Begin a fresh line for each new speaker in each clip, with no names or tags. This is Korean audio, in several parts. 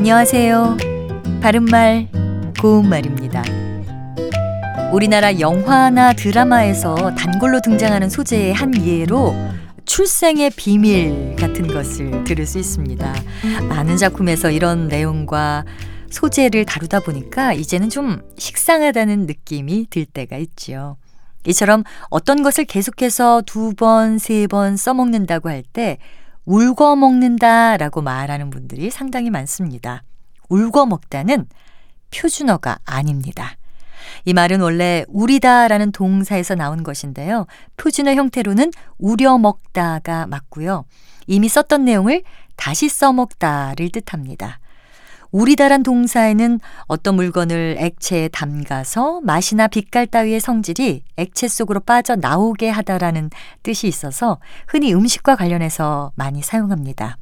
안녕하세요. 바른말, 고운말입니다. 우리나라 영화나 드라마에서 단골로 등장하는 소재의 한 예로 출생의 비밀 같은 것을 들을 수 있습니다. 많은 작품에서 이런 내용과 소재를 다루다 보니까 이제는 좀 식상하다는 느낌이 들 때가 있지요. 이처럼 어떤 것을 계속해서 두 번, 세 번 써먹는다고 할 때 울고 먹는다 라고 말하는 분들이 상당히 많습니다. 울고 먹다는 표준어가 아닙니다. 이 말은 원래 우리다 라는 동사에서 나온 것인데요. 표준어 형태로는 우려 먹다가 맞고요. 이미 썼던 내용을 다시 써먹다를 뜻합니다. 우리다란 동사에는 어떤 물건을 액체에 담가서 맛이나 빛깔 따위의 성질이 액체 속으로 빠져나오게 하다라는 뜻이 있어서 흔히 음식과 관련해서 많이 사용합니다.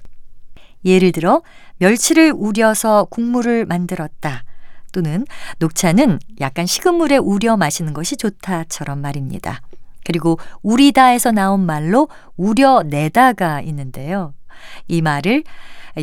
예를 들어 멸치를 우려서 국물을 만들었다. 또는 녹차는 약간 식은 물에 우려 마시는 것이 좋다처럼 말입니다. 그리고 우리다에서 나온 말로 우려내다가 있는데요. 이 말을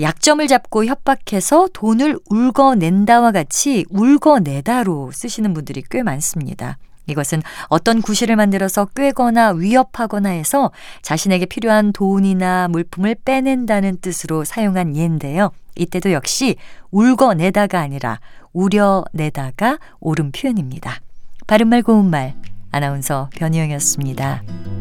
약점을 잡고 협박해서 돈을 울거낸다와 같이 울거내다로 쓰시는 분들이 꽤 많습니다. 이것은 어떤 구실을 만들어서 꿰거나 위협하거나 해서 자신에게 필요한 돈이나 물품을 빼낸다는 뜻으로 사용한 예인데요. 이때도 역시 울거내다가 아니라 우려내다가 옳은 표현입니다. 바른말 고운말 아나운서 변희영이었습니다.